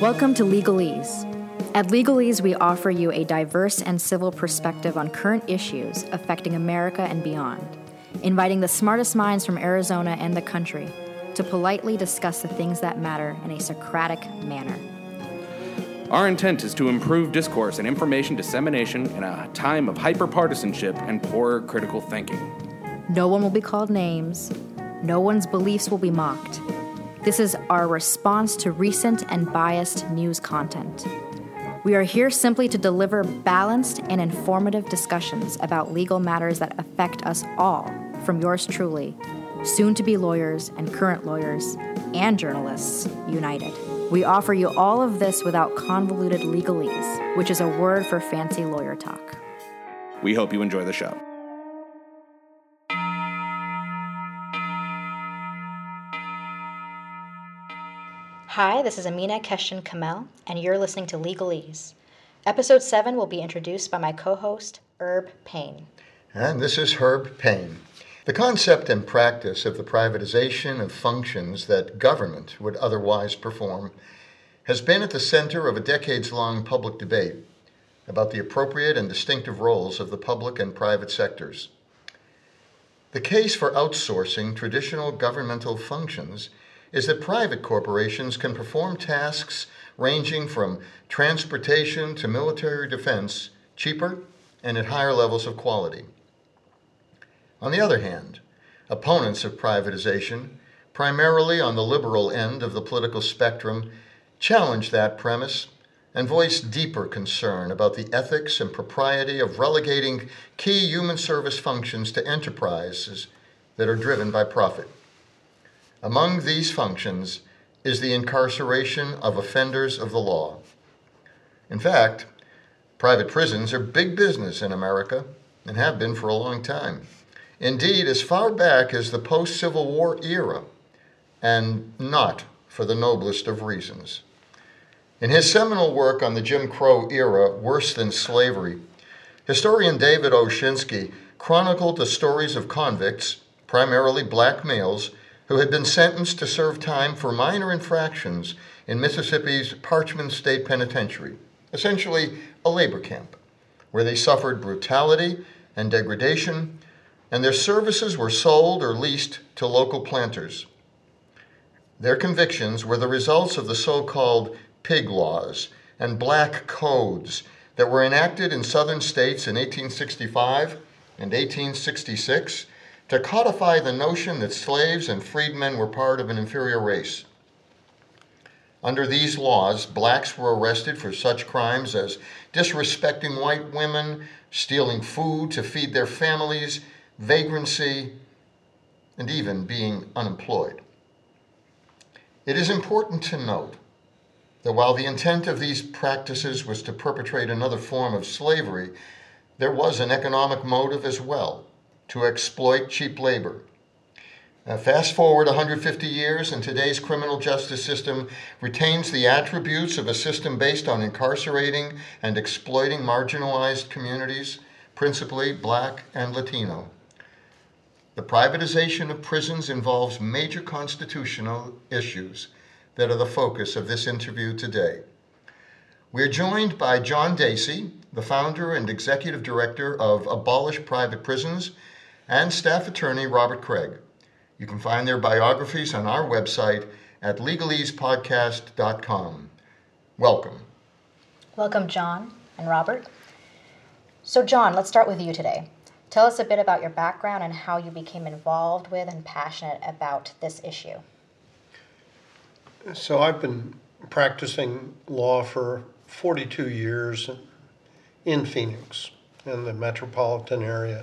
Welcome to Legalese. At Legalese, we offer you a diverse and civil perspective on current issues affecting America and beyond, inviting the smartest minds from Arizona and the country to politely discuss the things that matter in a Socratic manner. Our intent is to improve discourse and information dissemination in a time of hyperpartisanship and poor critical thinking. No one will be called names, no one's beliefs will be mocked. This is our response to recent and biased news content. We are here simply to deliver balanced and informative discussions about legal matters that affect us all, from yours truly, soon to be lawyers and current lawyers, and journalists united. We offer you all of this without convoluted legalese, which is a word for fancy lawyer talk. We hope you enjoy the show. Hi, this is Amina Keshin Kamel, and you're listening to Legalese. Episode 7 will be introduced by my co host, Herb Payne. And this is Herb Payne. The concept and practice of the privatization of functions that government would otherwise perform has been at the center of a decades long public debate about the appropriate and distinctive roles of the public and private sectors. The case for outsourcing traditional governmental functions is that private corporations can perform tasks ranging from transportation to military defense cheaper and at higher levels of quality. On the other hand, opponents of privatization, primarily on the liberal end of the political spectrum, challenge that premise and voice deeper concern about the ethics and propriety of relegating key human service functions to enterprises that are driven by profit. Among these functions is the incarceration of offenders of the law. In fact, private prisons are big business in America and have been for a long time. Indeed, as far back as the post Civil War era, and not for the noblest of reasons. In his seminal work on the Jim Crow era, Worse Than Slavery, historian David Oshinsky chronicled the stories of convicts, primarily black males, who had been sentenced to serve time for minor infractions in Mississippi's Parchman State Penitentiary, essentially a labor camp, where they suffered brutality and degradation and their services were sold or leased to local planters. Their convictions were the results of the so called pig laws and black codes that were enacted in southern states in 1865 and 1866 to codify the notion that slaves and freedmen were part of an inferior race. Under these laws, blacks were arrested for such crimes as disrespecting white women, stealing food to feed their families, vagrancy, and even being unemployed. It is important to note that while the intent of these practices was to perpetrate another form of slavery, there was an economic motive as well to exploit cheap labor. Now, fast forward 150 years, and today's criminal justice system retains the attributes of a system based on incarcerating and exploiting marginalized communities, principally black and Latino. The privatization of prisons involves major constitutional issues that are the focus of this interview today. We are joined by John Dacey, the founder and executive director of Abolish Private Prisons, and staff attorney Robert Craig. You can find their biographies on our website at legalespodcast.com. Welcome. Welcome, John and Robert. So, John, let's start with you today. Tell us a bit about your background and how you became involved with and passionate about this issue. So, I've been practicing law for 42 years in Phoenix, in the metropolitan area.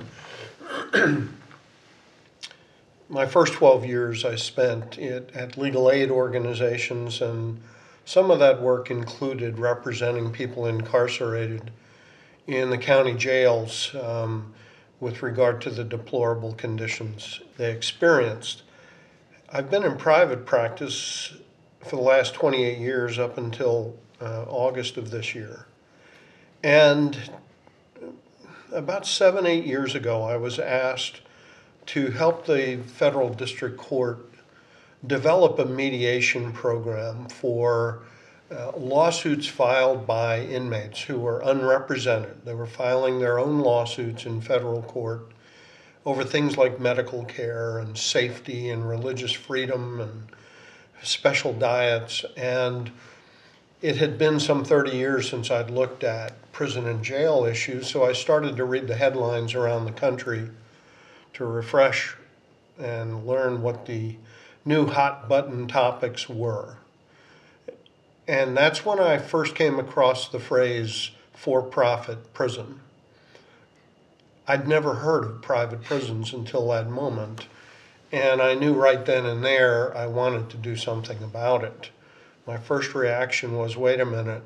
My first 12 years I spent it, at legal aid organizations, and some of that work included representing people incarcerated in the county jails. Um, with regard to the deplorable conditions they experienced. I've been in private practice for the last 28 years up until uh, August of this year. And about seven, eight years ago, I was asked to help the federal district court develop a mediation program for uh, lawsuits filed by inmates who were unrepresented. They were filing their own lawsuits in federal court over things like medical care and safety and religious freedom and special diets. And it had been some 30 years since I'd looked at prison and jail issues, so I started to read the headlines around the country to refresh and learn what the new hot button topics were. And that's when I first came across the phrase for profit prison. I'd never heard of private prisons until that moment. And I knew right then and there I wanted to do something about it. My first reaction was wait a minute,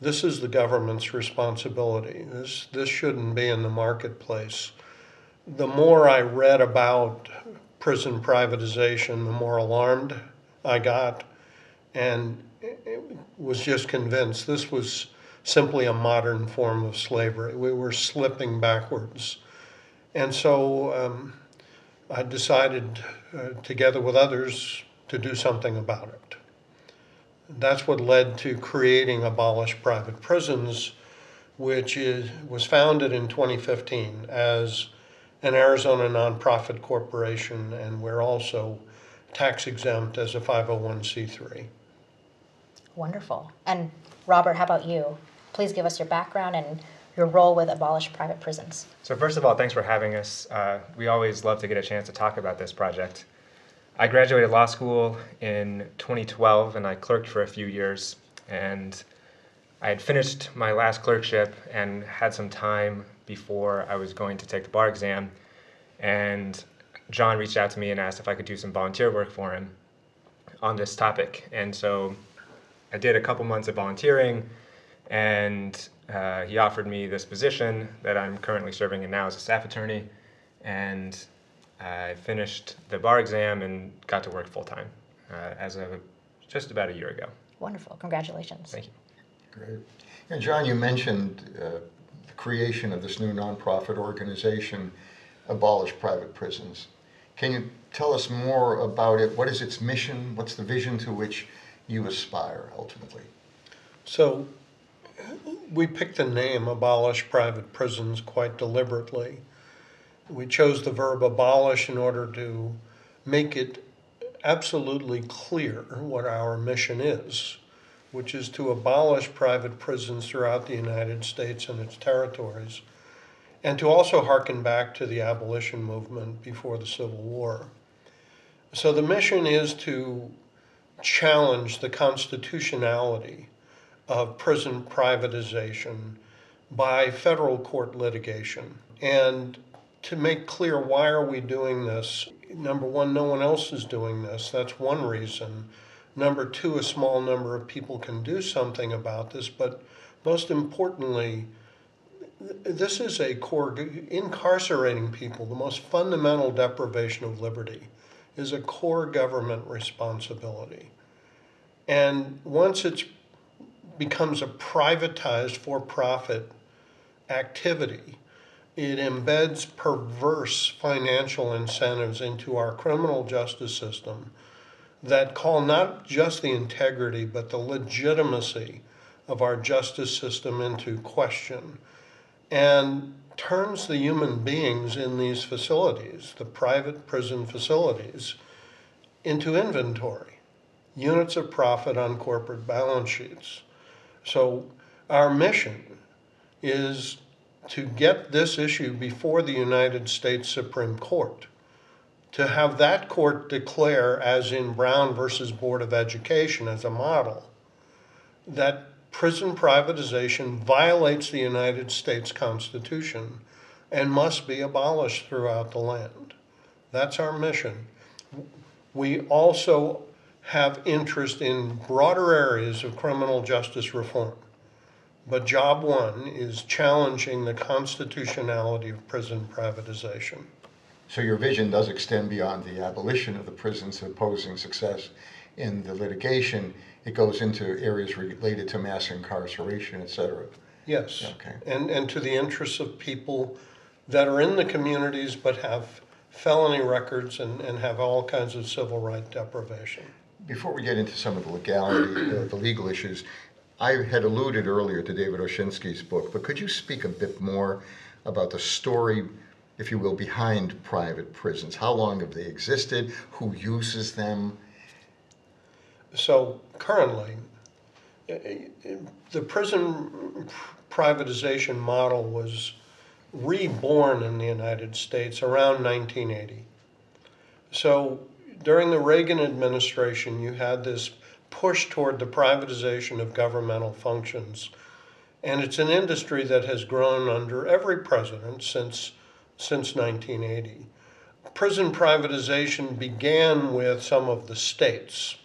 this is the government's responsibility. This, this shouldn't be in the marketplace. The more I read about prison privatization, the more alarmed I got and was just convinced this was simply a modern form of slavery. We were slipping backwards. And so um, I decided, uh, together with others, to do something about it. That's what led to creating Abolish Private Prisons, which is, was founded in 2015 as an Arizona nonprofit corporation, and we're also tax exempt as a 501c3. Wonderful. And Robert, how about you? Please give us your background and your role with Abolish Private Prisons. So, first of all, thanks for having us. Uh, we always love to get a chance to talk about this project. I graduated law school in 2012 and I clerked for a few years. And I had finished my last clerkship and had some time before I was going to take the bar exam. And John reached out to me and asked if I could do some volunteer work for him on this topic. And so I did a couple months of volunteering, and uh, he offered me this position that I'm currently serving in now as a staff attorney. And I finished the bar exam and got to work full time uh, as of just about a year ago. Wonderful. Congratulations. Thank you. Great. And John, you mentioned uh, the creation of this new nonprofit organization, Abolish Private Prisons. Can you tell us more about it? What is its mission? What's the vision to which you aspire ultimately? So, we picked the name Abolish Private Prisons quite deliberately. We chose the verb abolish in order to make it absolutely clear what our mission is, which is to abolish private prisons throughout the United States and its territories, and to also hearken back to the abolition movement before the Civil War. So the mission is to challenge the constitutionality of prison privatization by federal court litigation. And to make clear why are we doing this? Number one, no one else is doing this. That's one reason. Number two, a small number of people can do something about this. But most importantly, this is a core, incarcerating people, the most fundamental deprivation of liberty is a core government responsibility. And once it becomes a privatized for profit activity, it embeds perverse financial incentives into our criminal justice system that call not just the integrity but the legitimacy of our justice system into question and turns the human beings in these facilities, the private prison facilities, into inventory, units of profit on corporate balance sheets. So, our mission is to get this issue before the United States Supreme Court, to have that court declare, as in Brown versus Board of Education as a model, that prison privatization violates the United States Constitution and must be abolished throughout the land. That's our mission. We also have interest in broader areas of criminal justice reform. But job one is challenging the constitutionality of prison privatization. So your vision does extend beyond the abolition of the prisons opposing success in the litigation. It goes into areas related to mass incarceration, et cetera. Yes. Okay. And, and to the interests of people that are in the communities but have felony records and, and have all kinds of civil right deprivation. before we get into some of the legality, the, the legal issues, I had alluded earlier to David Oshinsky's book, but could you speak a bit more about the story, if you will, behind private prisons? How long have they existed? Who uses them? So currently, the prison privatization model was reborn in the United States around 1980. So during the Reagan administration, you had this push toward the privatization of governmental functions. And it's an industry that has grown under every president since, since 1980. Prison privatization began with some of the states,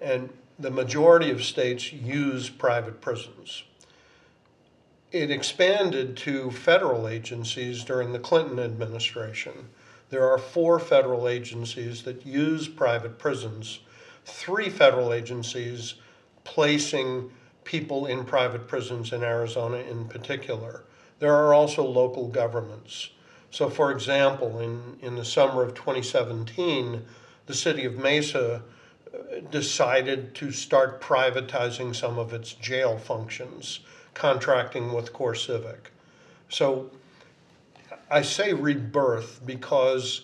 and the majority of states use private prisons. It expanded to federal agencies during the Clinton administration. There are four federal agencies that use private prisons, three federal agencies placing people in private prisons in Arizona in particular. There are also local governments. So, for example, in, in the summer of 2017, the city of Mesa uh, decided to start privatizing some of its jail functions, contracting with CoreCivic. So I say rebirth because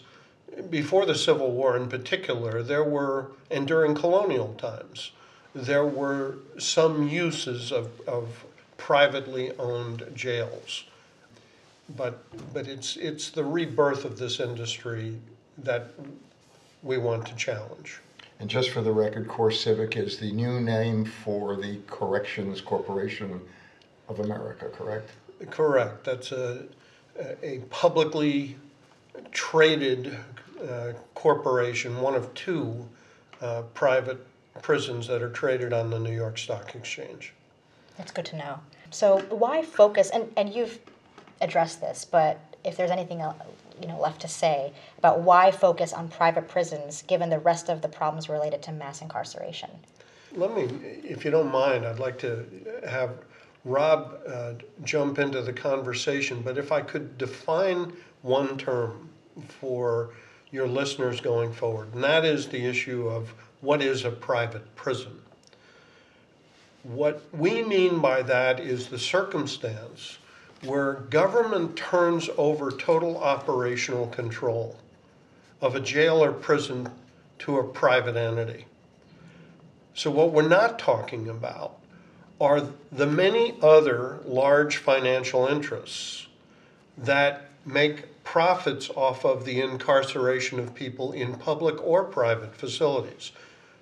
before the Civil War in particular, there were, and during colonial times, there were some uses of, of privately owned jails. But, but it's, it's the rebirth of this industry that we want to challenge. And just for the record, CoreCivic is the new name for the Corrections Corporation of America, correct? Correct. That's a, a publicly traded uh, corporation, one of two uh, private prisons that are traded on the New York Stock Exchange. That's good to know. So why focus? And, and you've addressed this, but if there's anything else, you know left to say about why focus on private prisons given the rest of the problems related to mass incarceration. Let me, if you don't mind, I'd like to have Rob uh, jump into the conversation, but if I could define one term for your listeners going forward, and that is the issue of what is a private prison. What we mean by that is the circumstance where government turns over total operational control of a jail or prison to a private entity. So, what we're not talking about are the many other large financial interests that make profits off of the incarceration of people in public or private facilities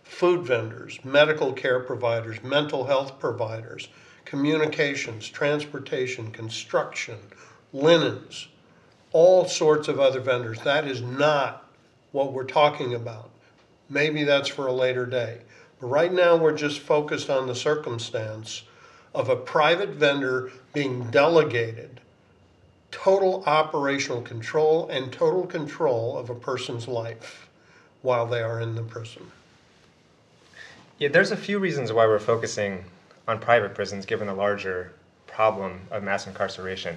food vendors, medical care providers, mental health providers, communications, transportation, construction, linens, all sorts of other vendors. That is not what we're talking about. Maybe that's for a later day. But right now, we're just focused on the circumstance of a private vendor being delegated total operational control and total control of a person's life while they are in the prison. Yeah, there's a few reasons why we're focusing on private prisons given the larger problem of mass incarceration.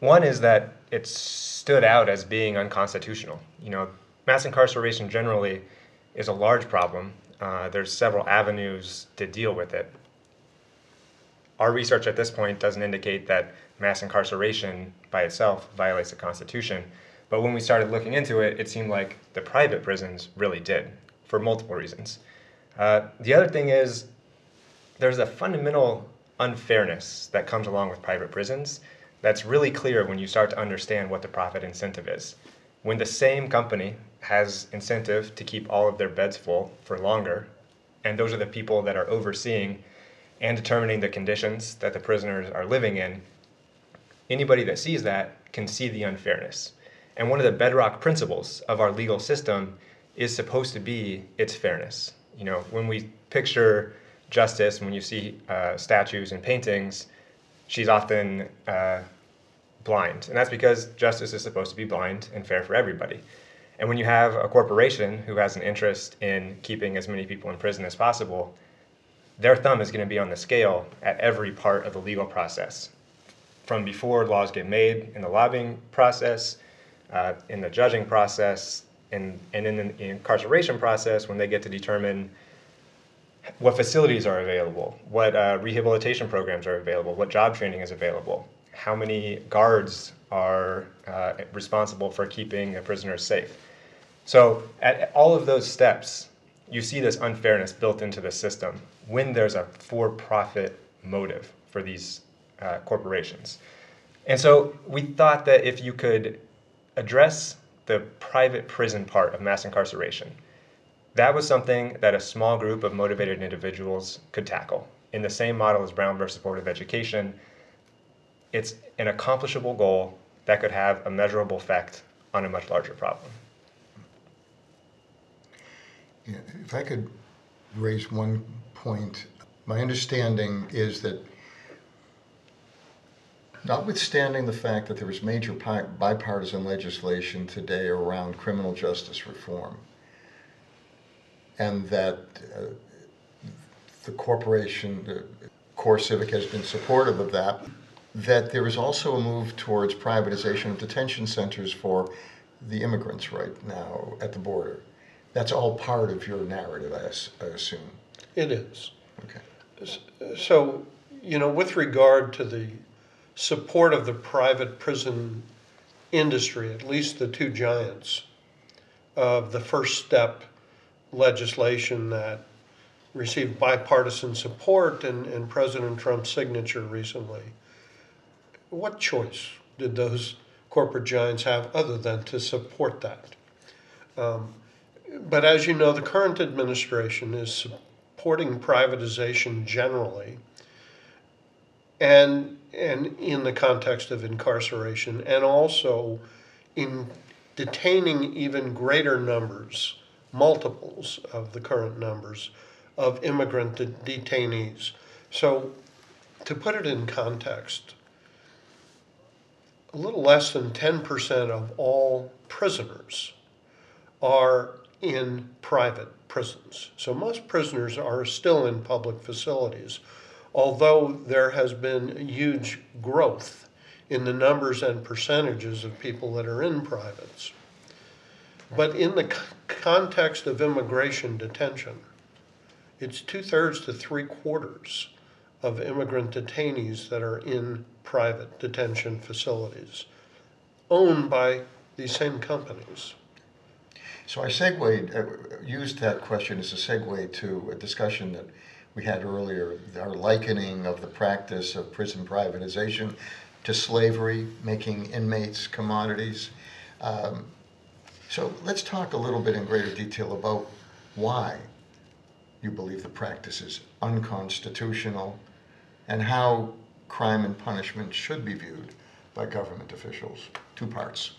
One is that it stood out as being unconstitutional. You know, mass incarceration generally is a large problem. Uh, there's several avenues to deal with it. Our research at this point doesn't indicate that mass incarceration by itself violates the Constitution, but when we started looking into it, it seemed like the private prisons really did for multiple reasons. Uh, the other thing is there's a fundamental unfairness that comes along with private prisons that's really clear when you start to understand what the profit incentive is. When the same company has incentive to keep all of their beds full for longer, and those are the people that are overseeing and determining the conditions that the prisoners are living in, anybody that sees that can see the unfairness. And one of the bedrock principles of our legal system is supposed to be its fairness. You know, when we picture justice, when you see uh, statues and paintings, she's often uh, blind. And that's because justice is supposed to be blind and fair for everybody. And when you have a corporation who has an interest in keeping as many people in prison as possible, their thumb is going to be on the scale at every part of the legal process. From before laws get made in the lobbying process, uh, in the judging process, And, and in the incarceration process, when they get to determine what facilities are available, what uh, rehabilitation programs are available, what job training is available, how many guards are uh, responsible for keeping a prisoner safe. So, at all of those steps, you see this unfairness built into the system when there's a for profit motive for these uh, corporations. And so, we thought that if you could address the private prison part of mass incarceration, that was something that a small group of motivated individuals could tackle. In the same model as Brown versus Board of Education, it's an accomplishable goal that could have a measurable effect on a much larger problem. Yeah, if I could raise one point, my understanding is that notwithstanding the fact that there is major bipartisan legislation today around criminal justice reform, and that uh, the corporation, the CoreCivic has been supportive of that, that there is also a move towards privatization of detention centers for the immigrants right now at the border. That's all part of your narrative, I, I assume. It is. Okay. So, you know, with regard to the support of the private prison industry, at least the two giants, of the first step legislation that received bipartisan support and, and President Trump's signature recently what choice did those corporate giants have other than to support that? Um, but as you know, the current administration is supporting privatization generally, and and in the context of incarceration, and also in detaining even greater numbers, multiples of the current numbers of immigrant de- detainees. So, to put it in context, a little less than 10% of all prisoners are in private prisons. So most prisoners are still in public facilities, although there has been huge growth in the numbers and percentages of people that are in privates. But in the context of immigration detention, it's two thirds to three quarters of immigrant detainees that are in private detention facilities owned by these same companies. So I segued, uh, used that question as a segue to a discussion that we had earlier, our likening of the practice of prison privatization to slavery, making inmates commodities. Um, so let's talk a little bit in greater detail about why you believe the practice is unconstitutional and how crime and punishment should be viewed by government officials. Two parts.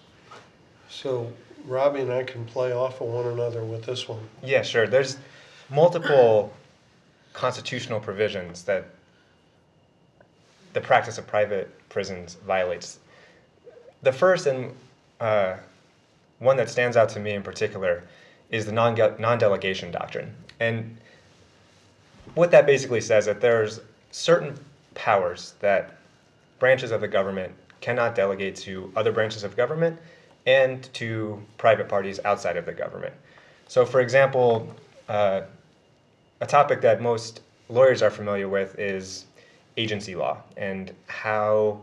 So Robbie and I can play off of one another with this one. Yeah, sure. There's multiple constitutional provisions that the practice of private prisons violates. The first and uh, one that stands out to me in particular is the non delegation doctrine. And what that basically says is that there's certain powers that branches of the government cannot delegate to other branches of government and to private parties outside of the government. So, for example, uh, a topic that most lawyers are familiar with is agency law and how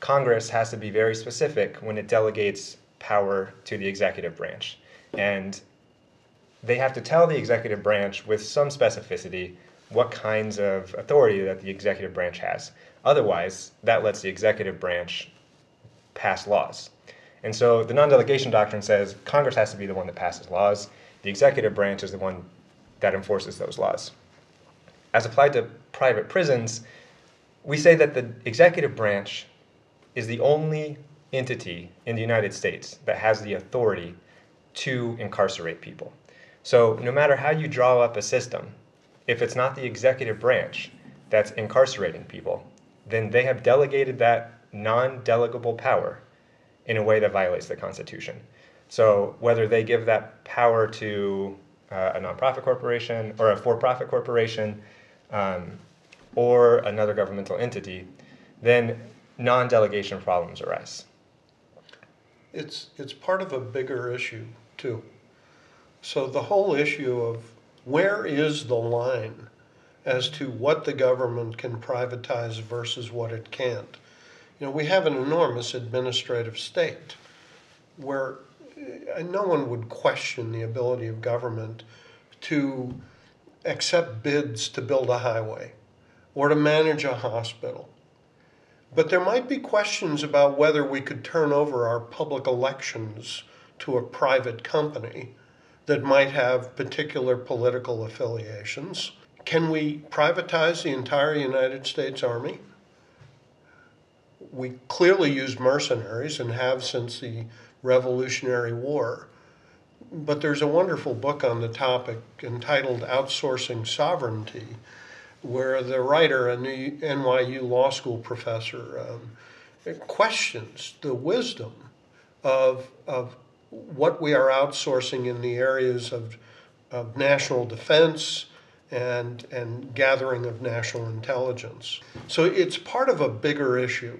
Congress has to be very specific when it delegates power to the executive branch. And they have to tell the executive branch with some specificity what kinds of authority that the executive branch has. Otherwise, that lets the executive branch pass laws. And so the non delegation doctrine says Congress has to be the one that passes laws, the executive branch is the one that enforces those laws. As applied to private prisons, we say that the executive branch is the only entity in the United States that has the authority to incarcerate people. So, no matter how you draw up a system, if it's not the executive branch that's incarcerating people, then they have delegated that non delegable power in a way that violates the Constitution. So whether they give that power to uh, a nonprofit corporation or a for profit corporation um, or another governmental entity, then non delegation problems arise. It's, it's part of a bigger issue, too. So the whole issue of where is the line as to what the government can privatize versus what it can't? You know, we have an enormous administrative state where uh, no one would question the ability of government to accept bids to build a highway or to manage a hospital. But there might be questions about whether we could turn over our public elections to a private company that might have particular political affiliations. Can we privatize the entire United States Army? We clearly use mercenaries and have since the Revolutionary War. But there's a wonderful book on the topic entitled Outsourcing Sovereignty, where the writer, a new NYU law school professor, um, questions the wisdom of, of what we are outsourcing in the areas of, of national defense and, and gathering of national intelligence. So it's part of a bigger issue.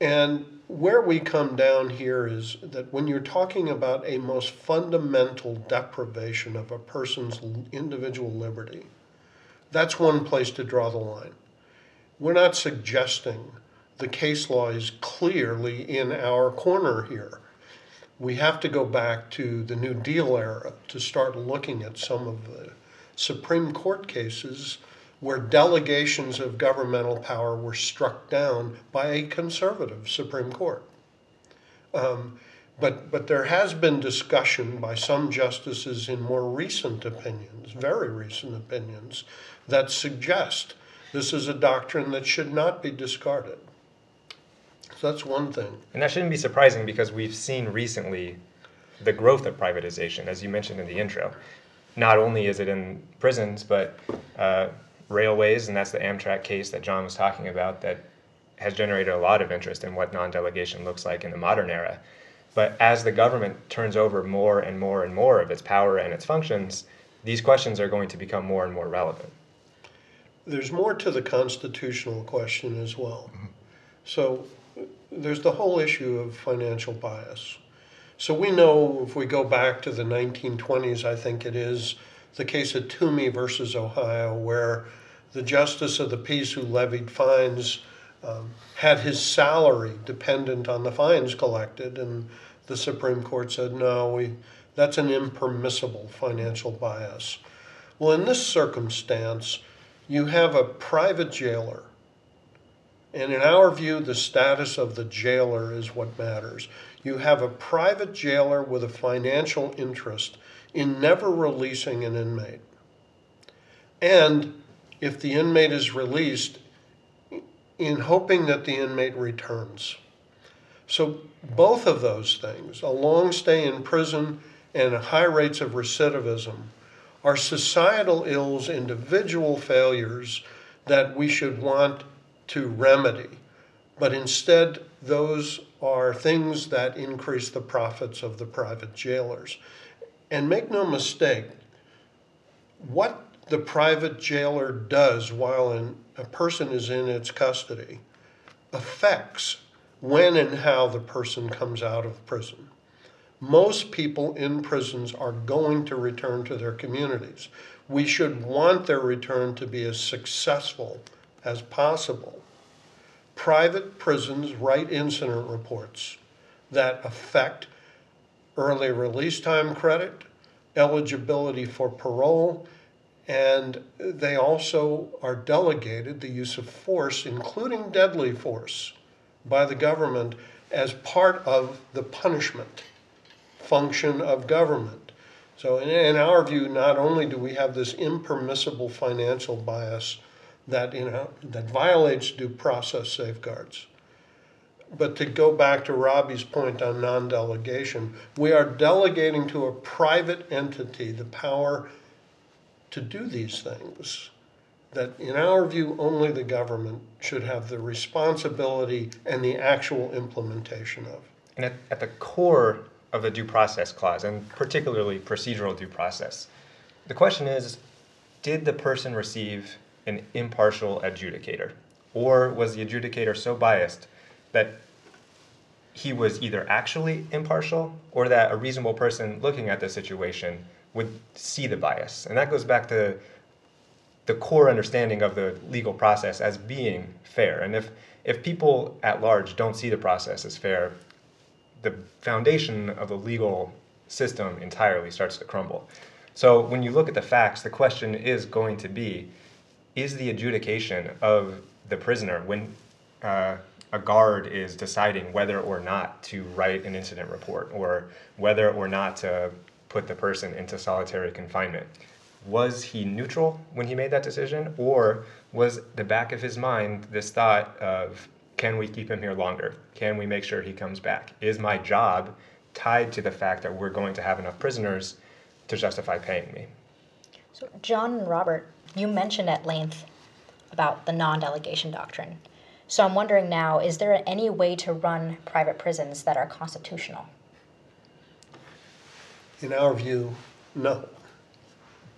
And where we come down here is that when you're talking about a most fundamental deprivation of a person's individual liberty, that's one place to draw the line. We're not suggesting the case law is clearly in our corner here. We have to go back to the New Deal era to start looking at some of the Supreme Court cases where delegations of governmental power were struck down by a conservative Supreme Court. Um, but, but there has been discussion by some justices in more recent opinions, very recent opinions, that suggest this is a doctrine that should not be discarded. So that's one thing. And that shouldn't be surprising because we've seen recently the growth of privatization, as you mentioned in the intro. Not only is it in prisons, but uh, railways, and that's the Amtrak case that John was talking about, that has generated a lot of interest in what non delegation looks like in the modern era. But as the government turns over more and more and more of its power and its functions, these questions are going to become more and more relevant. There's more to the constitutional question as well. Mm-hmm. So there's the whole issue of financial bias. So we know if we go back to the 1920s, I think it is, the case of Tumey versus Ohio, where the justice of the peace who levied fines um, had his salary dependent on the fines collected, and the Supreme Court said, no, we, that's an impermissible financial bias. Well, in this circumstance, you have a private jailer. And in our view, the status of the jailer is what matters. You have a private jailer with a financial interest in never releasing an inmate. And if the inmate is released, in hoping that the inmate returns. So, both of those things, a long stay in prison and high rates of recidivism, are societal ills, individual failures that we should want to remedy. But instead, those are things that increase the profits of the private jailers. And make no mistake, what the private jailer does while in, a person is in its custody affects when and how the person comes out of prison. Most people in prisons are going to return to their communities. We should want their return to be as successful as possible. Private prisons write incident reports that affect early release time credit, eligibility for parole, and they also are delegated the use of force, including deadly force, by the government as part of the punishment function of government. So, in, in, our view, not only do we have this impermissible financial bias that, you know, that violates due process safeguards, but to go back to Robbie's point on non delegation, we are delegating to a private entity the power to do these things. That, in our view, only the government should have the responsibility and the actual implementation of. And at, at the core of the due process clause, and particularly procedural due process, the question is did the person receive an impartial adjudicator? Or was the adjudicator so biased that he was either actually impartial or that a reasonable person looking at the situation would see the bias. And that goes back to the core understanding of the legal process as being fair. And if, if people at large don't see the process as fair, the foundation of the legal system entirely starts to crumble. So when you look at the facts, the question is going to be is the adjudication of the prisoner when uh, a guard is deciding whether or not to write an incident report or whether or not to put the person into solitary confinement. Was he neutral when he made that decision, or was the back of his mind this thought of, can we keep him here longer? Can we make sure he comes back? Is my job tied to the fact that we're going to have enough prisoners to justify paying me? So, John and Robert, you mentioned at length about the non delegation doctrine. So I'm wondering now is there any way to run private prisons that are constitutional? In our view, no.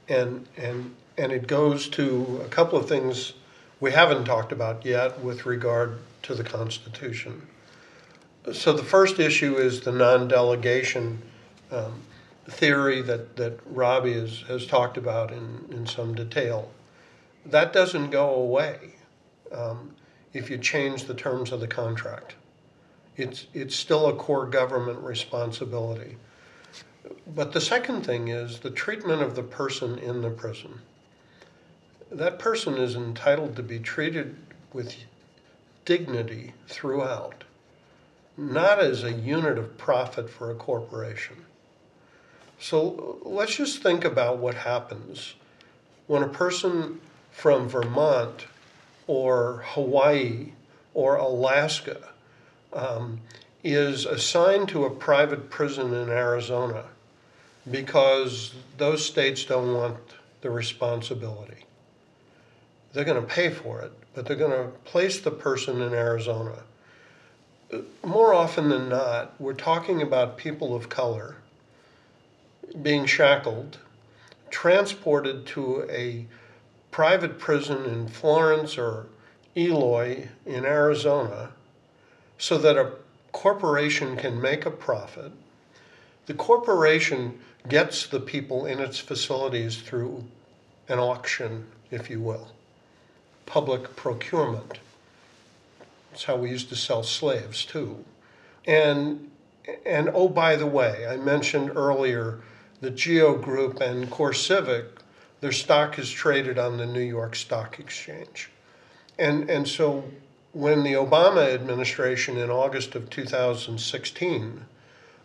And, and, and it goes to a couple of things we haven't talked about yet with regard to the Constitution. So the first issue is the non delegation um, theory that, that Robbie has, has talked about in, in some detail. That doesn't go away. Um, if you change the terms of the contract. It's, it's still a core government responsibility. But the second thing is the treatment of the person in the prison. That person is entitled to be treated with dignity throughout, not as a unit of profit for a corporation. So let's just think about what happens when a person from Vermont or Hawaii or Alaska um, is assigned to a private prison in Arizona because those states don't want the responsibility. They're going to pay for it, but they're going to place the person in Arizona. More often than not, we're talking about people of color being shackled, transported to a private prison in Florence or Eloy in Arizona so that a corporation can make a profit. The corporation gets the people in its facilities through an auction, if you will, public procurement. That's how we used to sell slaves too. And and oh by the way, I mentioned earlier the Geo Group and CoreCivic their stock is traded on the New York Stock Exchange. And, and so when the Obama administration in August of 2016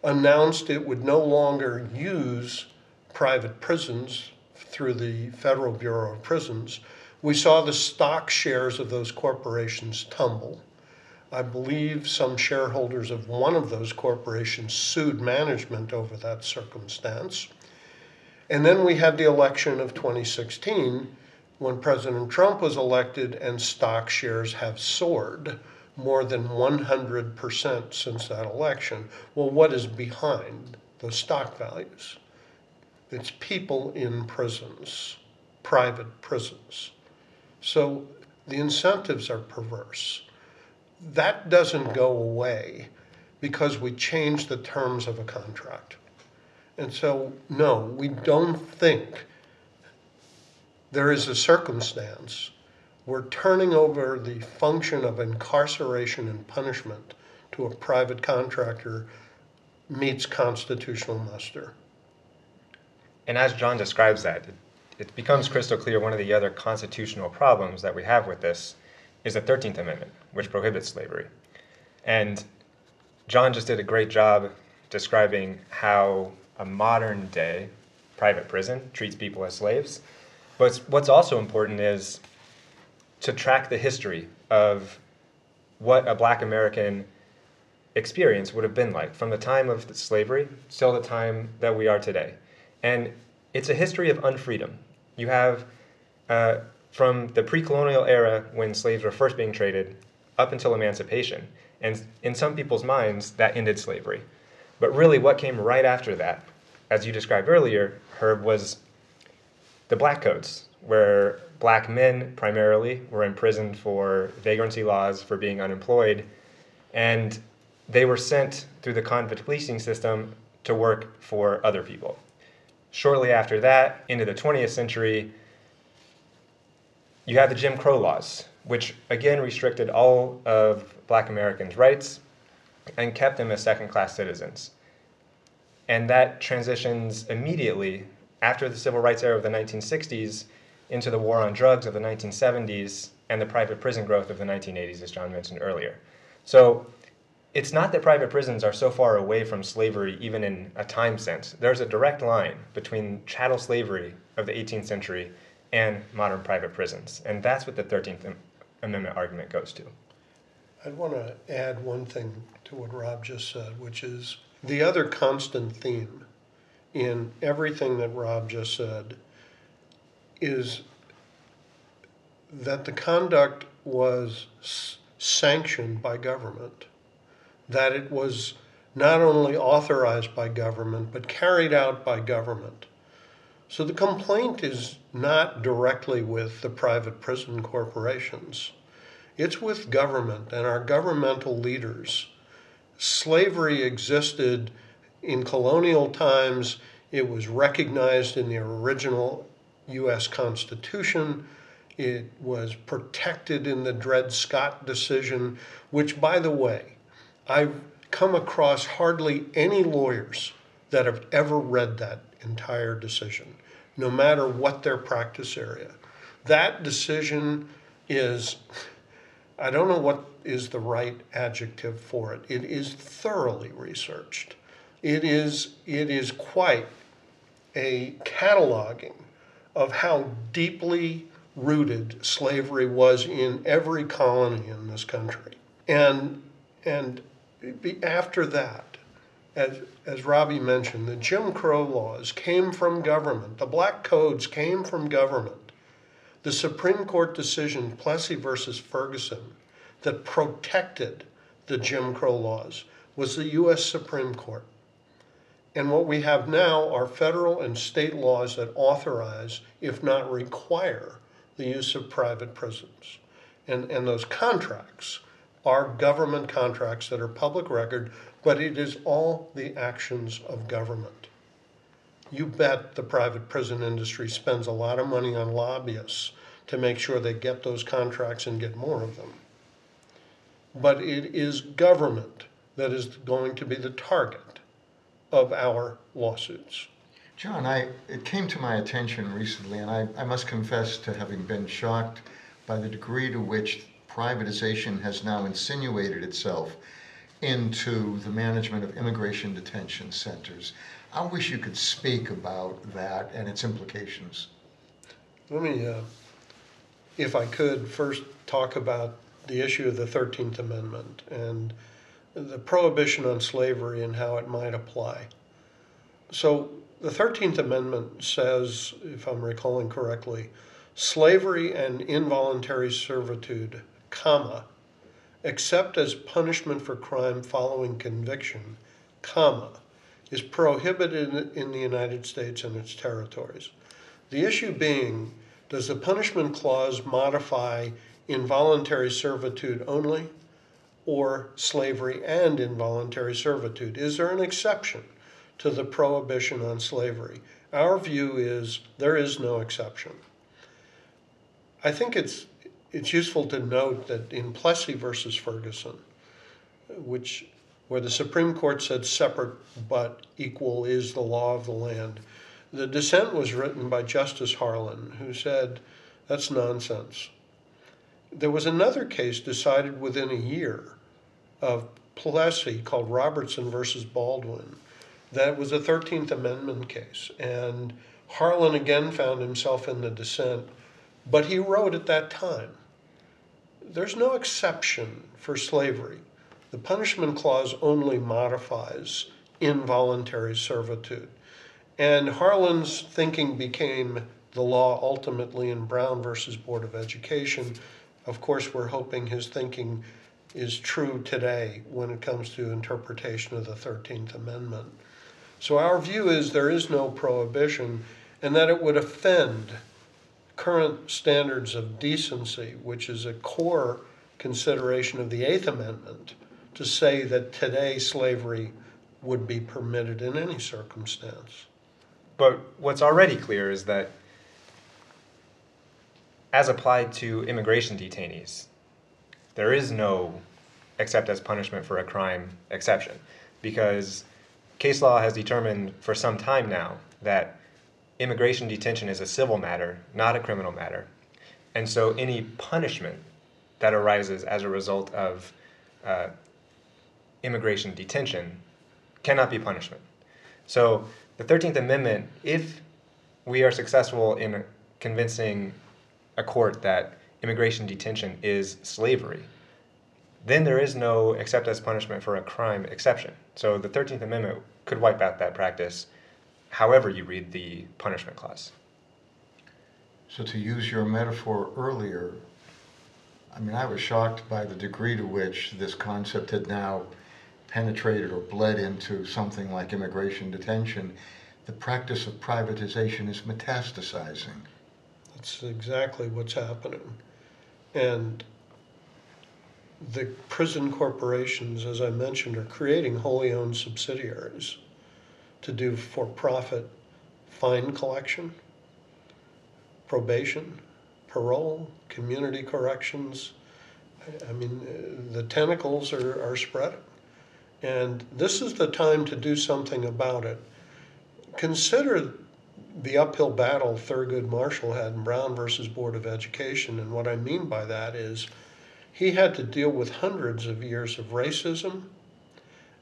announced it would no longer use private prisons through the Federal Bureau of Prisons, we saw the stock shares of those corporations tumble. I believe some shareholders of one of those corporations sued management over that circumstance. And then we had the election of 2016 when President Trump was elected and stock shares have soared more than 100% since that election. Well, what is behind those stock values? It's people in prisons, private prisons. So the incentives are perverse. That doesn't go away because we change the terms of a contract. And so, no, we don't think there is a circumstance where turning over the function of incarceration and punishment to a private contractor meets constitutional muster. And as John describes that, it, it becomes crystal clear one of the other constitutional problems that we have with this is the 13th Amendment, which prohibits slavery. And John just did a great job describing how a modern day private prison treats people as slaves. But what's also important is to track the history of what a black American experience would have been like from the time of slavery till the time that we are today. And it's a history of unfreedom. You have uh, from the pre colonial era when slaves were first being traded up until emancipation. And in some people's minds, that ended slavery. But really, what came right after that, as you described earlier, Herb, was the black codes, where black men primarily were imprisoned for vagrancy laws, for being unemployed. And they were sent through the convict leasing system to work for other people. Shortly after that, into the 20th century, you have the Jim Crow laws, which again restricted all of black Americans' rights and kept them as second class citizens. And that transitions immediately after the civil rights era of the 1960s into the war on drugs of the 1970s and the private prison growth of the 1980s, as John mentioned earlier. So it's not that private prisons are so far away from slavery, even in a time sense. There's a direct line between chattel slavery of the 18th century and modern private prisons. And that's what the 13th Amendment argument goes to. I'd want to add one thing to what Rob just said, which is the other constant theme in everything that Rob just said is that the conduct was sanctioned by government, that it was not only authorized by government, but carried out by government. So the complaint is not directly with the private prison corporations. It's with government and our governmental leaders. Slavery existed in colonial times. It was recognized in the original U.S. Constitution. It was protected in the Dred Scott decision, which, by the way, I've come across hardly any lawyers that have ever read that entire decision, no matter what their practice area. That decision is I don't know what is the right adjective for it. It is thoroughly researched. It is, it is quite a cataloging of how deeply rooted slavery was in every colony in this country. And, and after that, as, as Robbie mentioned, the Jim Crow laws came from government, the black codes came from government. The Supreme Court decision, Plessy versus Ferguson, that protected the Jim Crow laws was the U.S. Supreme Court. And what we have now are federal and state laws that authorize, if not require, the use of private prisons. And, and those contracts are government contracts that are public record, but it is all the actions of government. You bet the private prison industry spends a lot of money on lobbyists to make sure they get those contracts and get more of them. But it is government that is going to be the target of our lawsuits. John, I, it came to my attention recently, and I, I must confess to having been shocked by the degree to which privatization has now insinuated itself into the management of immigration detention centers. I wish you could speak about that and its implications. Let me, uh, if I could, first talk about the issue of the 13th Amendment and the prohibition on slavery and how it might apply. So, the 13th Amendment says, if I'm recalling correctly, slavery and involuntary servitude, comma, except as punishment for crime following conviction, comma, is prohibited in the United States and its territories. The issue being, does the punishment clause modify involuntary servitude only or slavery and involuntary servitude? Is there an exception to the prohibition on slavery? Our view is there is no exception. I think it's it's useful to note that in Plessy versus Ferguson, which where the Supreme Court said separate but equal is the law of the land, the dissent was written by Justice Harlan, who said that's nonsense. There was another case decided within a year of Plessy called Robertson versus Baldwin. That was a 13th Amendment case. And Harlan again found himself in the dissent, but he wrote at that time there's no exception for slavery. The punishment clause only modifies involuntary servitude. And Harlan's thinking became the law ultimately in Brown versus Board of Education, of course, we're hoping his thinking is true today when it comes to interpretation of the 13th Amendment. So our view is there is no prohibition and that it would offend current standards of decency, which is a core consideration of the Eighth Amendment to say that today slavery would be permitted in any circumstance. But what's already clear is that, as applied to immigration detainees, there is no except as punishment for a crime exception because case law has determined for some time now that immigration detention is a civil matter, not a criminal matter. And so any punishment that arises as a result of uh, immigration detention cannot be punishment. So the 13th Amendment, if we are successful in convincing a court that immigration detention is slavery, then there is no except as punishment for a crime exception. So the 13th Amendment could wipe out that practice however you read the punishment clause. So, to use your metaphor earlier, I mean, I was shocked by the degree to which this concept had now penetrated or bled into something like immigration detention. The practice of privatization is metastasizing. That's exactly what's happening. And the prison corporations, as I mentioned, are creating wholly owned subsidiaries to do for profit fine collection, probation, parole, community corrections. I mean, uh, the tentacles are, are spreading. And this is the time to do something about it. Consider the uphill battle Thurgood Marshall had in Brown versus Board of Education. And what I mean by that is he had to deal with hundreds of years of racism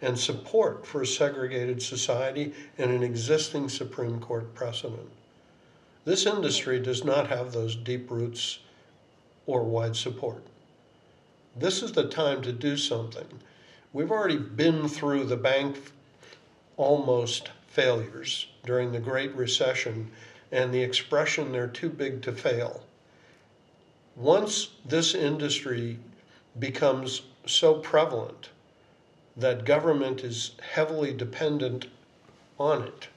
and support for a segregated society and an existing Supreme Court precedent. This industry does not have those deep roots or wide support. This is the time to do something. We've already been through the bank almost failures during the Great Recession and the expression they're too big to fail. Once this industry becomes so prevalent that government is heavily dependent on it,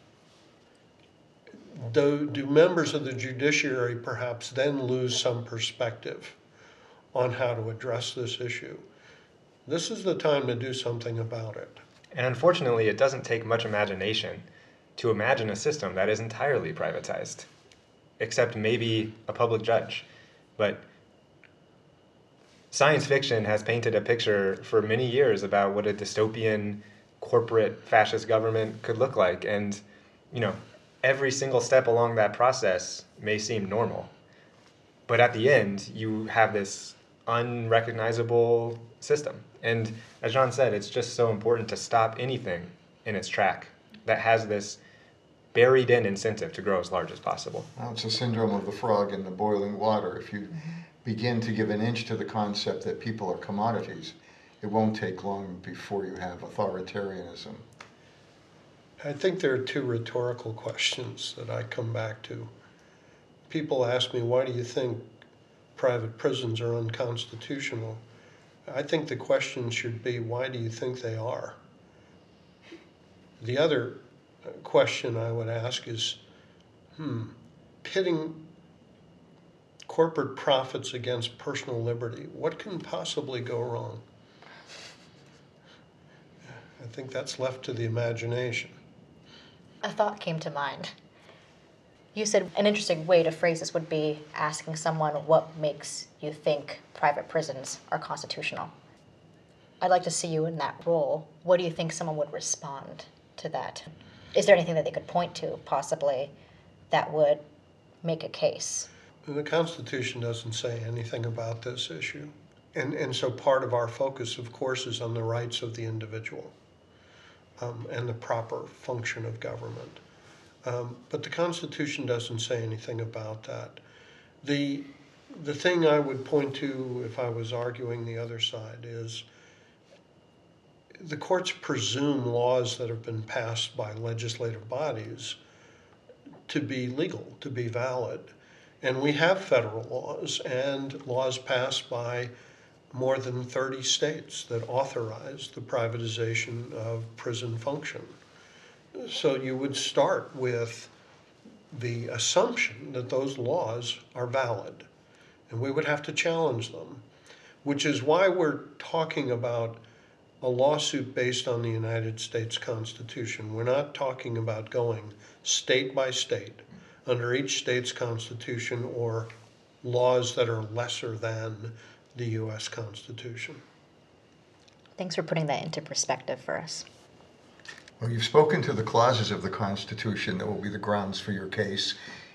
do, do members of the judiciary perhaps then lose some perspective on how to address this issue? This is the time to do something about it. And unfortunately, it doesn't take much imagination to imagine a system that is entirely privatized, except maybe a public judge. But science fiction has painted a picture for many years about what a dystopian corporate fascist government could look like. And, you know, every single step along that process may seem normal. But at the end, you have this unrecognizable system. And as John said, it's just so important to stop anything in its track that has this buried in incentive to grow as large as possible. Well, it's a syndrome of the frog in the boiling water. If you begin to give an inch to the concept that people are commodities, it won't take long before you have authoritarianism. I think there are two rhetorical questions that I come back to. People ask me, why do you think private prisons are unconstitutional? I think the question should be, why do you think they are? The other question I would ask is, hmm, pitting corporate profits against personal liberty, what can possibly go wrong? I think that's left to the imagination. A thought came to mind. You said an interesting way to phrase this would be asking someone what makes you think private prisons are constitutional. I'd like to see you in that role. What do you think someone would respond to that? Is there anything that they could point to, possibly, that would make a case? The Constitution doesn't say anything about this issue. And, and so part of our focus, of course, is on the rights of the individual um, and the proper function of government. Um, but the Constitution doesn't say anything about that. The, the thing I would point to if I was arguing the other side is the courts presume laws that have been passed by legislative bodies to be legal, to be valid. And we have federal laws and laws passed by more than 30 states that authorize the privatization of prison function. So you would start with the assumption that those laws are valid, and we would have to challenge them, which is why we're talking about a lawsuit based on the United States Constitution. We're not talking about going state by state under each state's constitution or laws that are lesser than the U.S. Constitution. Thanks for putting that into perspective for us. Well, you've spoken to the clauses of the Constitution that will be the grounds for your case.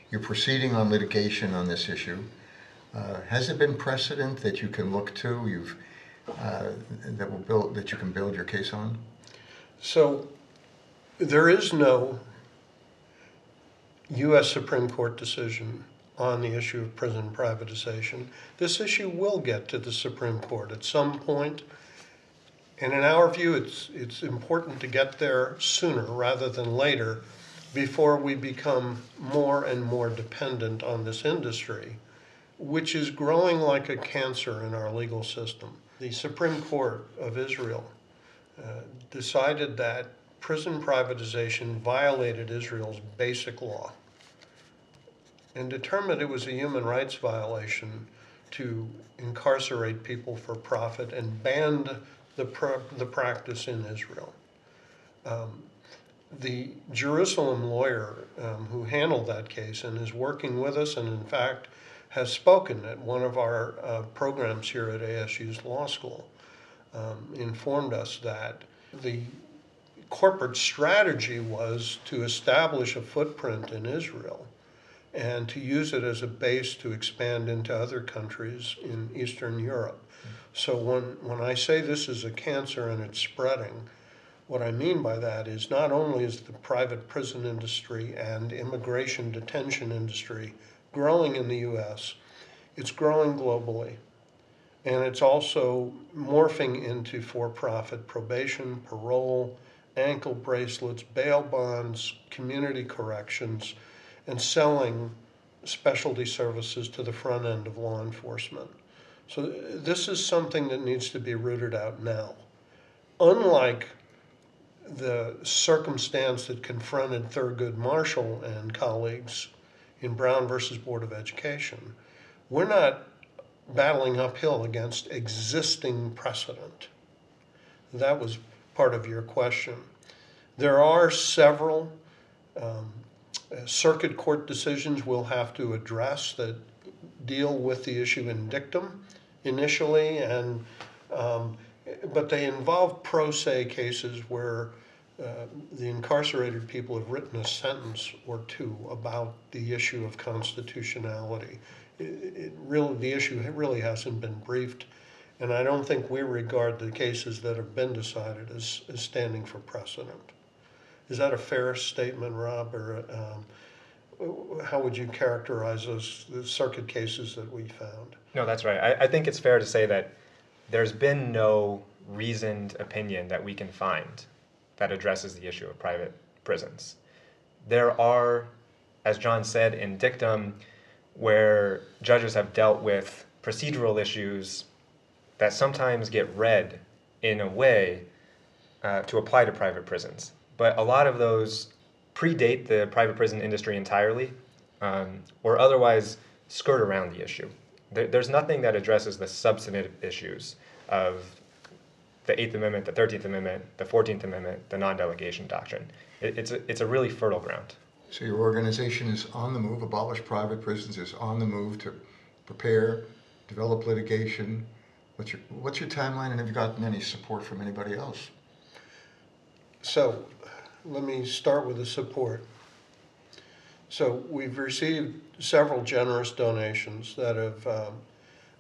You're proceeding on litigation on this issue. Uh, has there been precedent that you can look to? You've uh, that will build that you can build your case on? So, there is no U.S. Supreme Court decision on the issue of prison privatization. This issue will get to the Supreme Court at some point, and in our view, it's it's important to get there sooner rather than later, before we become more and more dependent on this industry, which is growing like a cancer in our legal system. The Supreme Court of Israel uh, decided that prison privatization violated Israel's basic law and determined it was a human rights violation to incarcerate people for profit and banned the, the practice in Israel. Um, the Jerusalem lawyer um, who handled that case and is working with us, and in fact has spoken at one of our uh, programs here at ASU's law school, um, informed us that the corporate strategy was to establish a footprint in Israel and to use it as a base to expand into other countries in Eastern Europe. So when, when I say this is a cancer and it's spreading, what I mean by that is not only is the private prison industry and immigration detention industry growing in the US, it's growing globally. And it's also morphing into for profit probation, parole, ankle bracelets, bail bonds, community corrections and selling specialty services to the front end of law enforcement. So this is something that needs to be rooted out now. Unlike the circumstance that confronted Thurgood Marshall and colleagues in Brown versus Board of Education, we're not battling uphill against existing precedent. That was part of your question. There are several um, circuit court decisions we'll have to address that deal with the issue in dictum initially, and um, but they involve pro se cases where uh, the incarcerated people have written a sentence or two about the issue of constitutionality. It, it really, the issue really hasn't been briefed, and I don't think we regard the cases that have been decided as, as standing for precedent. Is that a fair statement, Rob, or um, how would you characterize those the circuit cases that we found? No, that's right. I, I think it's fair to say that there's been no reasoned opinion that we can find that addresses the issue of private prisons. There are, as John said in dictum, where judges have dealt with procedural issues that sometimes get read in a way uh, to apply to private prisons but a lot of those predate the private prison industry entirely um, or otherwise skirt around the issue. There, there's nothing that addresses the substantive issues of the Eighth Amendment, the Thirteenth Amendment, the Fourteenth Amendment, the non-delegation doctrine. It, it's a, it's a really fertile ground. So your organization is on the move. Abolish private prisons is on the move to prepare, develop litigation. What's your what's your timeline, and have you gotten any support from anybody else? So let me start with the support. So we've received several generous donations that have um,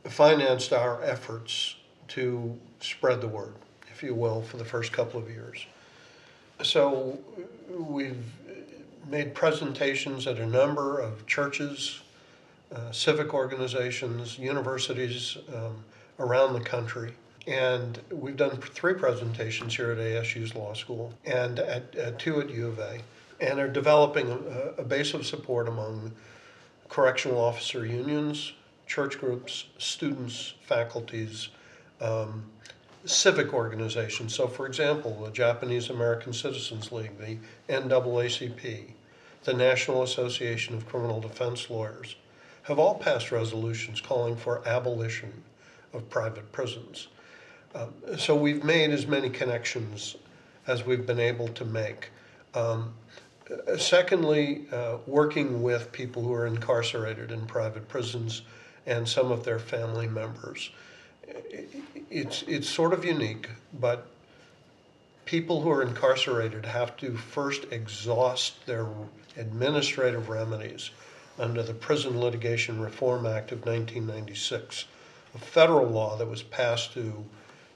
financed our efforts to spread the word, if you will, for the first couple of years. So we've made presentations at a number of churches, uh, civic organizations, universities um, around the country. And we've done three presentations here at ASU's Law School and at, at two at U of A, and are developing a, a base of support among correctional officer unions, church groups, students, faculties, um, civic organizations. So, for example, the Japanese American Citizens League, the NAACP, the National Association of Criminal Defense Lawyers, have all passed resolutions calling for abolition of private prisons. Um, so we've made as many connections as we've been able to make. Um, secondly, uh, working with people who are incarcerated in private prisons and some of their family members. It's, it's sort of unique, but people who are incarcerated have to first exhaust their administrative remedies under the Prison Litigation Reform Act of 1996, a federal law that was passed to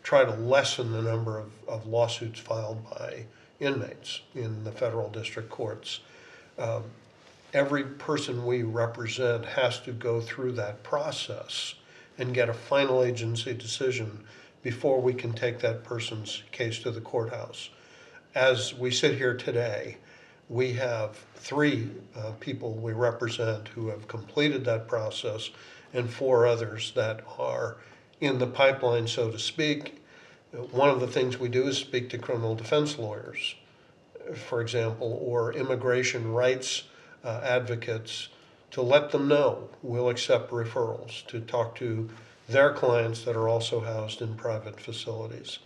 try to lessen the number of, of lawsuits filed by inmates in the federal district courts. Um, every person we represent has to go through that process and get a final agency decision before we can take that person's case to the courthouse. As we sit here today, we have three uh, people we represent who have completed that process and four others that are in the pipeline, so to speak. One of the things we do is speak to criminal defense lawyers, for example, or immigration rights uh, advocates to let them know we'll accept referrals to talk to their clients that are also housed in private facilities.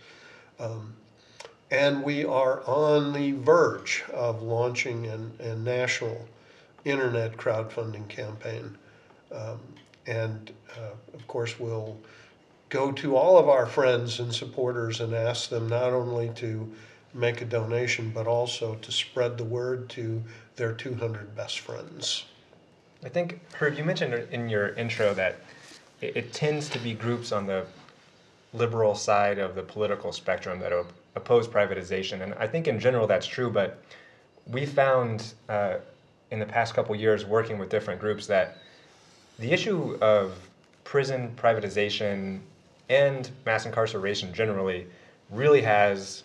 Um, and we are on the verge of launching an, a national internet crowdfunding campaign. Um, and uh, of course, we'll go to all of our friends and supporters and ask them not only to make a donation, but also to spread the word to their 200 best friends. I think, Herb, you mentioned in your intro that it, it tends to be groups on the liberal side of the political spectrum that op- oppose privatization. And I think in general that's true, but we found uh, in the past couple years working with different groups that the issue of prison privatization and mass incarceration generally really has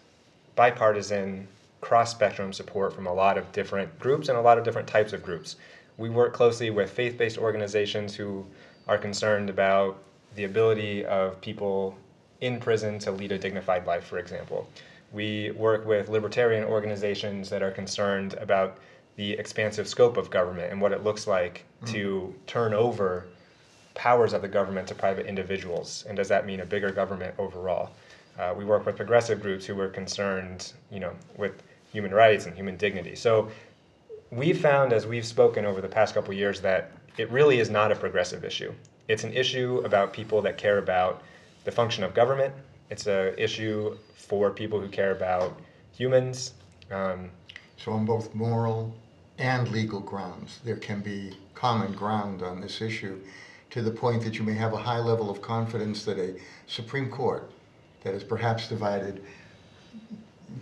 bipartisan, cross spectrum support from a lot of different groups and a lot of different types of groups. We work closely with faith based organizations who are concerned about the ability of people in prison to lead a dignified life, for example. We work with libertarian organizations that are concerned about the expansive scope of government and what it looks like mm. to turn over powers of the government to private individuals. And does that mean a bigger government overall? Uh, we work with progressive groups who are concerned, you know, with human rights and human dignity. So we've found, as we've spoken over the past couple years, that it really is not a progressive issue. It's an issue about people that care about the function of government. It's an issue for people who care about humans. Um, so, on both moral and legal grounds, there can be common ground on this issue to the point that you may have a high level of confidence that a Supreme Court that is perhaps divided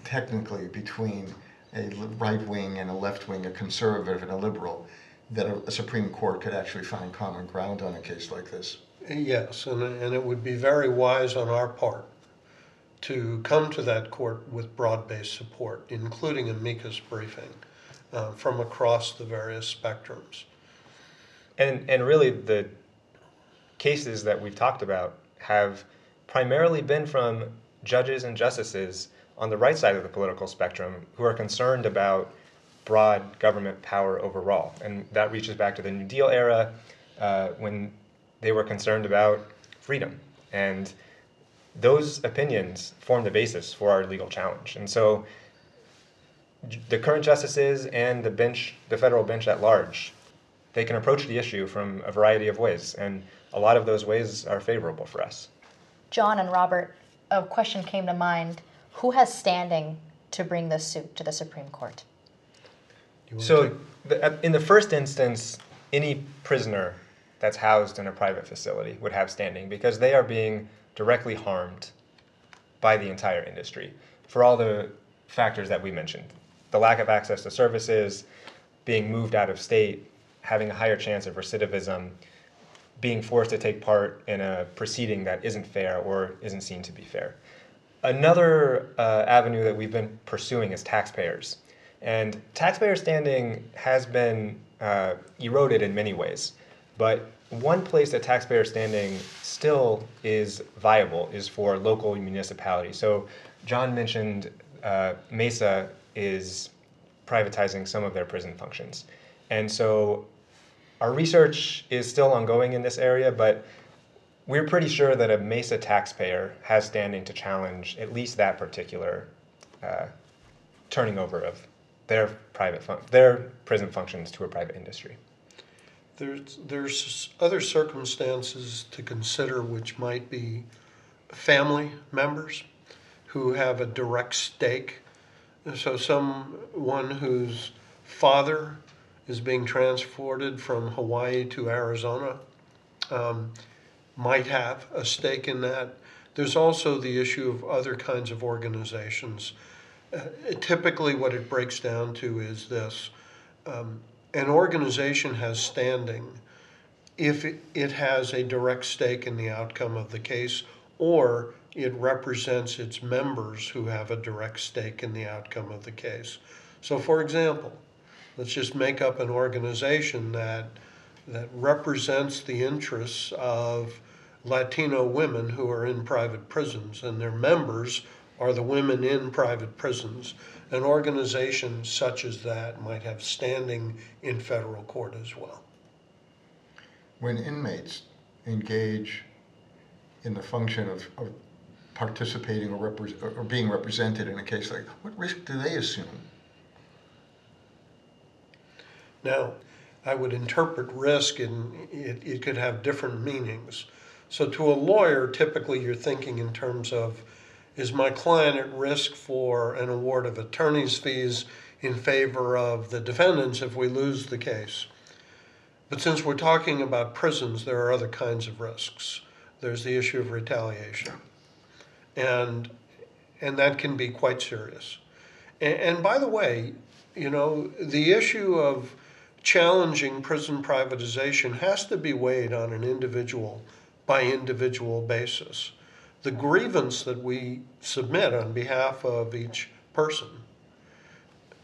technically between a right wing and a left wing, a conservative and a liberal, that a, a, Supreme Court could actually find common ground on a case like this. Yes, and, and it would be very wise on our part to come to that court with broad based support, including amicus briefing uh, from across the various spectrums. And, and really, the cases that we've talked about have primarily been from judges and justices on the right side of the political spectrum who are concerned about broad government power overall. And that reaches back to the New Deal era uh, when they were concerned about freedom. And those opinions form the basis for our legal challenge. And so the current justices and the bench, the federal bench at large, they can approach the issue from a variety of ways. And a lot of those ways are favorable for us. John and Robert, a question came to mind. Who has standing to bring this suit to the Supreme Court? So, the, in the first instance, any prisoner that's housed in a private facility would have standing because they are being directly harmed by the entire industry for all the factors that we mentioned the lack of access to services, being moved out of state, having a higher chance of recidivism, being forced to take part in a proceeding that isn't fair or isn't seen to be fair. Another uh, avenue that we've been pursuing is taxpayers. And taxpayer standing has been uh, eroded in many ways. But one place that taxpayer standing still is viable is for local municipalities. So John mentioned uh, Mesa is privatizing some of their prison functions. And so our research is still ongoing in this area, but we're pretty sure that a Mesa taxpayer has standing to challenge at least that particular uh, turning over of their private fun- their prison functions to a private industry. There's, there's other circumstances to consider which might be family members who have a direct stake. So someone whose father is being transported from Hawaii to Arizona um, might have a stake in that. There's also the issue of other kinds of organizations. Uh, typically, what it breaks down to is this um, an organization has standing if it, it has a direct stake in the outcome of the case or it represents its members who have a direct stake in the outcome of the case. So, for example, let's just make up an organization that that represents the interests of Latino women who are in private prisons, and their members are the women in private prisons. An organization such as that might have standing in federal court as well. When inmates engage in the function of, of participating or, repre- or being represented in a case like what risk do they assume? Now, I would interpret risk and it, it could have different meanings. So, to a lawyer, typically you're thinking in terms of is my client at risk for an award of attorney's fees in favor of the defendants if we lose the case? But since we're talking about prisons, there are other kinds of risks. There's the issue of retaliation, and and that can be quite serious. And, and by the way, you know the issue of challenging prison privatization has to be weighed on an individual by individual basis. The grievance that we submit on behalf of each person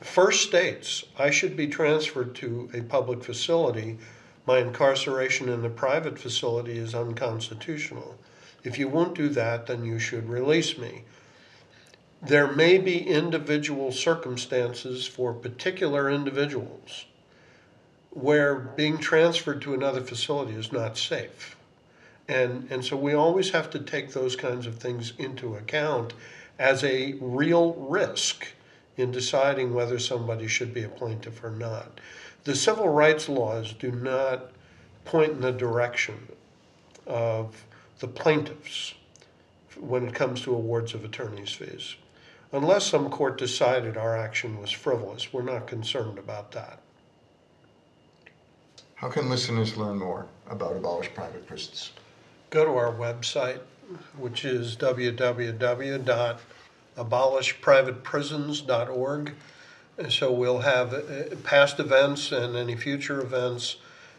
first states I should be transferred to a public facility. My incarceration in a private facility is unconstitutional. If you won't do that, then you should release me. There may be individual circumstances for particular individuals where being transferred to another facility is not safe. And, and so we always have to take those kinds of things into account as a real risk in deciding whether somebody should be a plaintiff or not. The civil rights laws do not point in the direction of the plaintiffs when it comes to awards of attorney's fees. Unless some court decided our action was frivolous, we're not concerned about that. How can listeners learn more about Abolish Private Prisons? Go to our website, which is www.abolishprivateprisons.org. So we'll have uh, past events and any future events,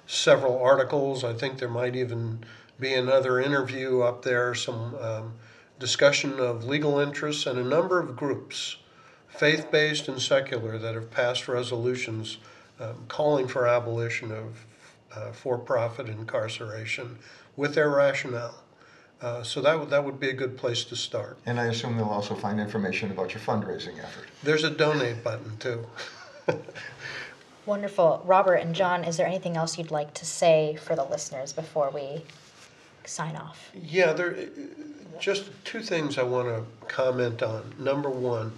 several articles. I think there might even be another interview up there, some um, discussion of legal interests, and a number of groups, faith based and secular, that have passed resolutions um, calling for abolition of uh, for-profit incarceration with their rationale. Uh, so that would, that would be a good place to start. And I assume they'll also find information about your fundraising effort. There's a donate button too. Wonderful. Robert and John, is there anything else you'd like to say for the listeners before we sign off? Yeah, there just two things I want to comment on. Number one,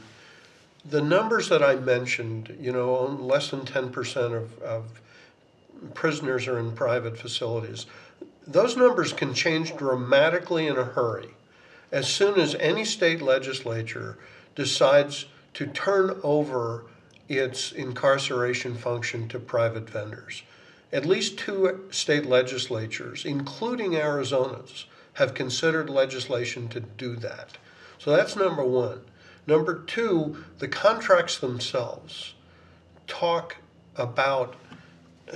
the numbers that I mentioned, you know, less than 10% of, of prisoners are in private facilities. Those numbers can change dramatically in a hurry. As soon as any state legislature decides to turn over its incarceration function to private vendors. At least two state legislatures, including Arizona's, have considered legislation to do that. So that's number one. Number two, the contracts themselves talk about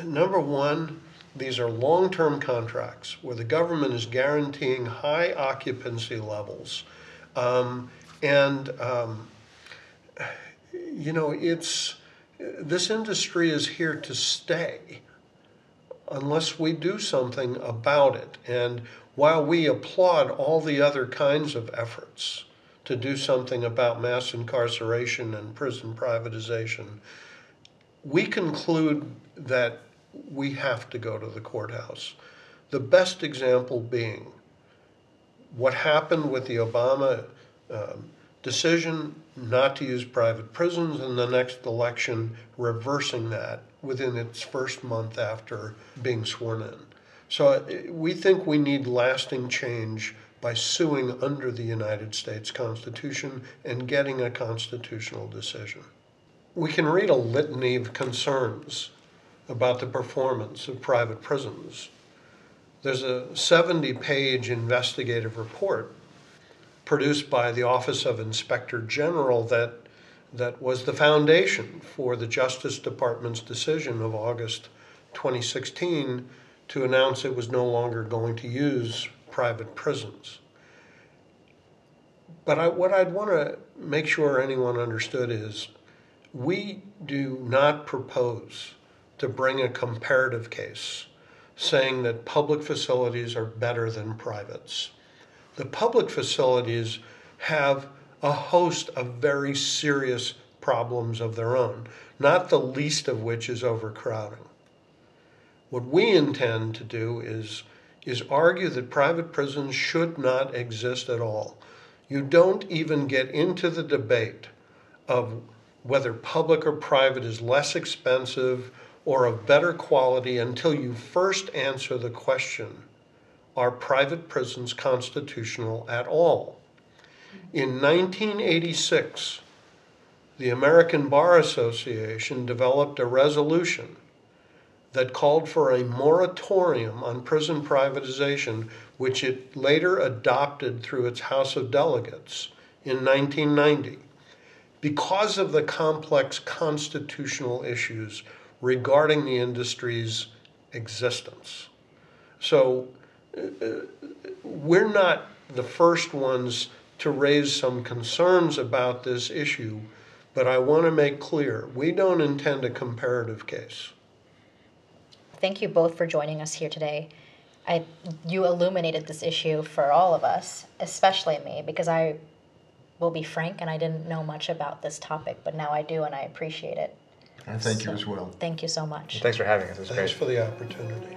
number one, these are long term contracts where the government is guaranteeing high occupancy levels. Um, and, um, you know, it's this industry is here to stay unless we do something about it. And while we applaud all the other kinds of efforts to do something about mass incarceration and prison privatization, we conclude that we have to go to the courthouse. The best example being what happened with the Obama um, decision not to use private prisons and the next election reversing that within its first month after being sworn in. So uh, we think we need lasting change by suing under the United States Constitution and getting a constitutional decision. We can read a litany of concerns about the performance of private prisons. There's a 70 page investigative report produced by the Office of Inspector General that, that was the foundation for the Justice Department's decision of August 2016 to announce it was no longer going to use private prisons. But I, what I'd want to make sure anyone understood is we do not propose to bring a comparative case saying that public facilities are better than privates. The public facilities have a host of very serious problems of their own, not the least of which is overcrowding. What we intend to do is, is argue that private prisons should not exist at all. You don't even get into the debate of whether public or private is less expensive or of better quality until you first answer the question are private prisons constitutional at all? In 1986, the American Bar Association developed a resolution that called for a moratorium on prison privatization, which it later adopted through its House of Delegates in 1990 because of the complex constitutional issues regarding the industry's existence. So uh, we're not the first ones to raise some concerns about this issue, but I want to make clear we don't intend a comparative case. Thank you both for joining us here today. I, you illuminated this issue for all of us, especially me, because I will be frank and I didn't know much about this topic, but now I do and I appreciate it. And thank so, you as well. Thank you so much. Thanks for having us. It was Thanks great. for the opportunity.